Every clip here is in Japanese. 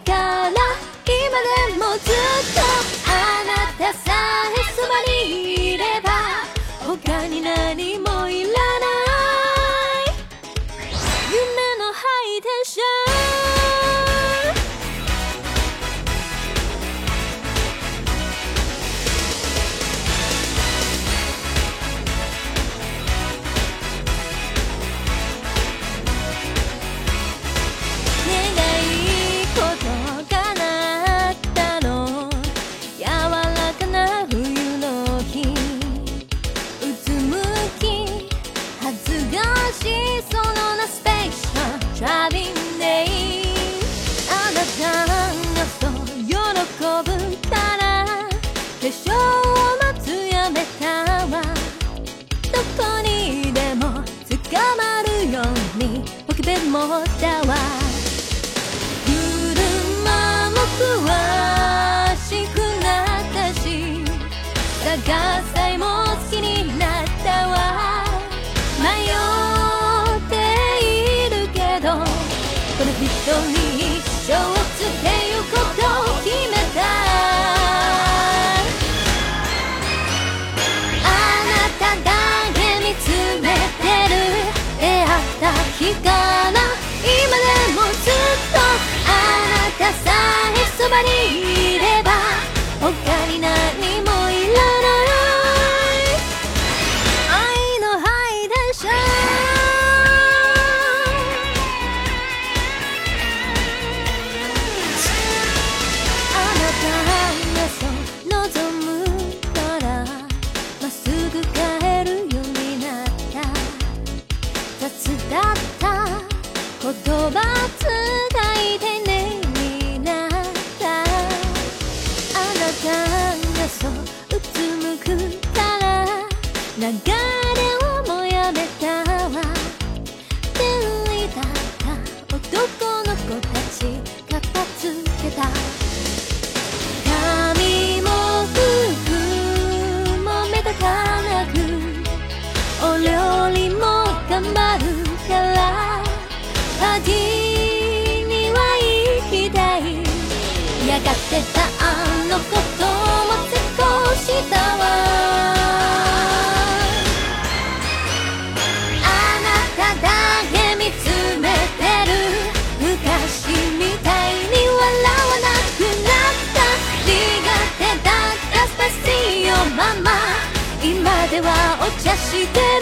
から今でもずっとあなたさえそばにいれば他に何もいらない。夢のハイテンション。粧を待つやめたわ。どこにでも捕まるようにポケベル持ったわ。車も詳しくなったし探さえも好きになっやがてたあのことも少したわ。あなただけ見つめてる。昔みたいに笑わなくなった。苦手だったスパシーよママ。今ではお茶してる。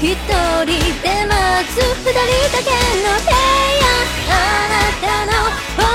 一人で待つ二人だけの部屋。あなたの